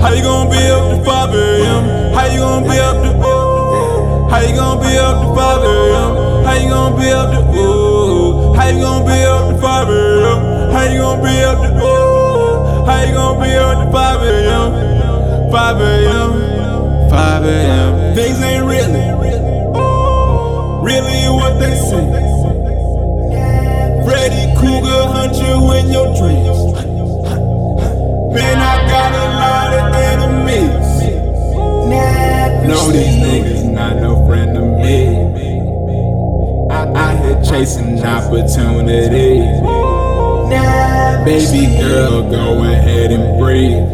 How you gonna be up to ooh? How you gonna be up to 5 a.m.? How you gonna be up to ooh? How you gonna be up to 5 a.m.? How you gonna be up to ooh? How you gonna be up to 5 a.m.? 5 a.m. 5 a.m. Things ain't really, really what they say. Freddy Krueger hunt you in your dreams. Man, I chasing opportunity. Baby girl, go ahead and breathe.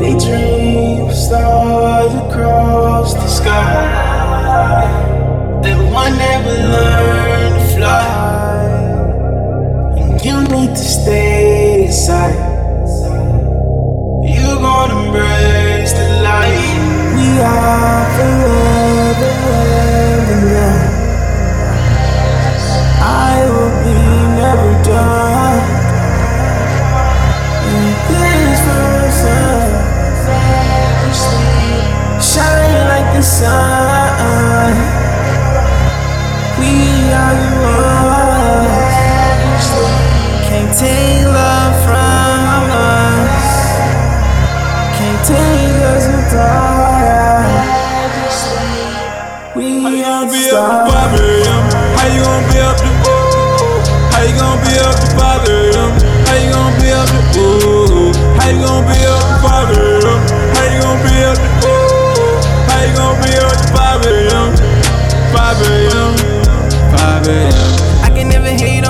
We dream stars across the sky. That one never learn to fly. And you need to stay inside. Sun. We are the. Can't take love from us. Can't take us apart. We are the be up to stars. How you gonna be up to? How you gonna be up to 5 a.m.? How you gonna be up to ooh?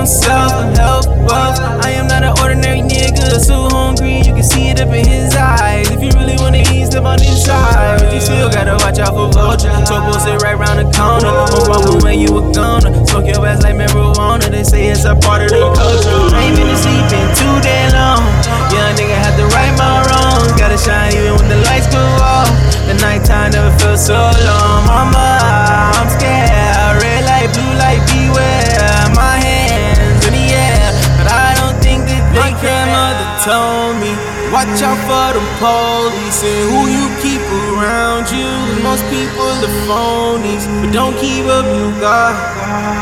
Never hate on self and help wealth. I am not an ordinary nigga, so hungry you can see it up in his eyes. If you really wanna eat, step on this side. But you still gotta watch out for vultures. Topo sit right round the corner. Won't rumble when you were gonna smoke your ass like marijuana. They say it's a part of the culture. I ain't been sleeping too damn long. Young nigga had to right my wrongs. Gotta shine even watch out for the police and who you keep around you. Most people are phonies, but don't keep up your guard.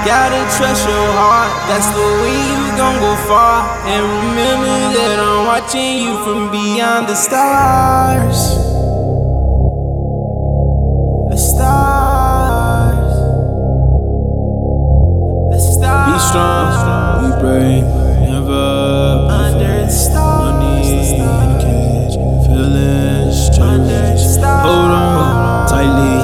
Gotta trust your heart, that's the way you gon' go far. And remember that I'm watching you from beyond the stars. The stars. The stars. Be strong, be brave, never feeling